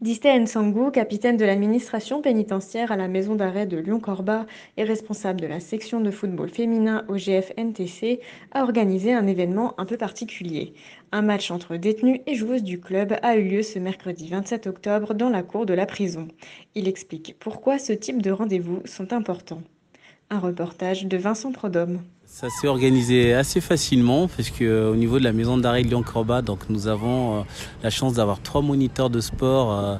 Dista Nsangou, capitaine de l'administration pénitentiaire à la maison d'arrêt de Lyon-Corba et responsable de la section de football féminin au GF-NTC, a organisé un événement un peu particulier. Un match entre détenus et joueuses du club a eu lieu ce mercredi 27 octobre dans la cour de la prison. Il explique pourquoi ce type de rendez-vous sont importants. Un reportage de Vincent Prodhomme. Ça s'est organisé assez facilement parce que euh, au niveau de la maison d'arrêt Lyon-Corba, nous avons euh, la chance d'avoir trois moniteurs de sport euh,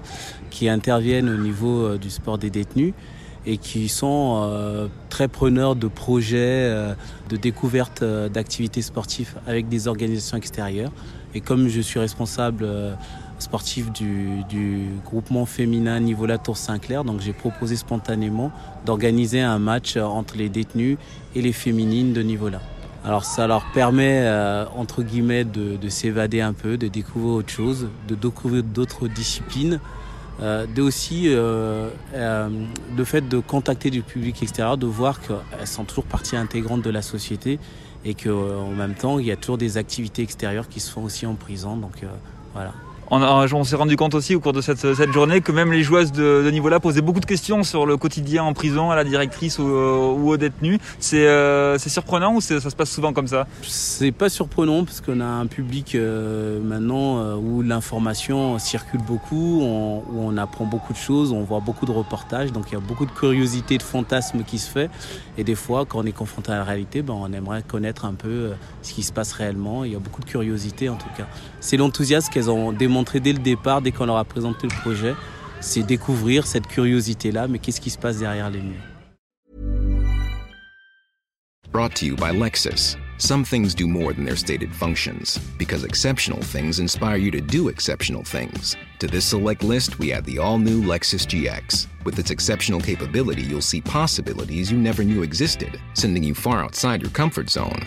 qui interviennent au niveau du sport des détenus et qui sont très preneurs de projets de découverte d'activités sportives avec des organisations extérieures. Et comme je suis responsable sportif du, du, groupement féminin niveau La Tour Saint-Clair. Donc j'ai proposé spontanément d'organiser un match entre les détenus et les féminines de niveau là. Alors ça leur permet, euh, entre guillemets, de, de s'évader un peu, de découvrir autre chose, de découvrir d'autres disciplines, euh, de aussi euh, euh, le fait de contacter du public extérieur, de voir qu'elles sont toujours partie intégrante de la société et qu'en même temps, il y a toujours des activités extérieures qui se font aussi en prison. Donc voilà on, s'est rendu compte aussi au cours de cette, journée que même les joueuses de, niveau là posaient beaucoup de questions sur le quotidien en prison à la directrice ou, aux détenus. Euh, c'est surprenant ou ça se passe souvent comme ça? C'est pas surprenant parce qu'on a un public euh, maintenant euh, où l'information circule beaucoup, où on apprend beaucoup de choses, on voit beaucoup de reportages, donc il y a beaucoup de curiosité, de fantasmes qui se fait. Et des fois, quand on est confronté à la réalité, ben, on aimerait connaître un peu ce qui se passe réellement. Il y a beaucoup de curiosité en tout cas. C'est l'enthousiasme qu'elles ont démontré dès le départ, dès qu'on leur a présenté le projet, c'est découvrir cette curiosité-là, mais qu'est-ce qui se passe derrière les murs? Brought to you by Lexus. Some things do more than their stated functions, because exceptional things inspire you to do exceptional things. To this select list, we add the all new Lexus GX. With its exceptional capability, you'll see possibilities you never knew existed, sending you far outside your comfort zone.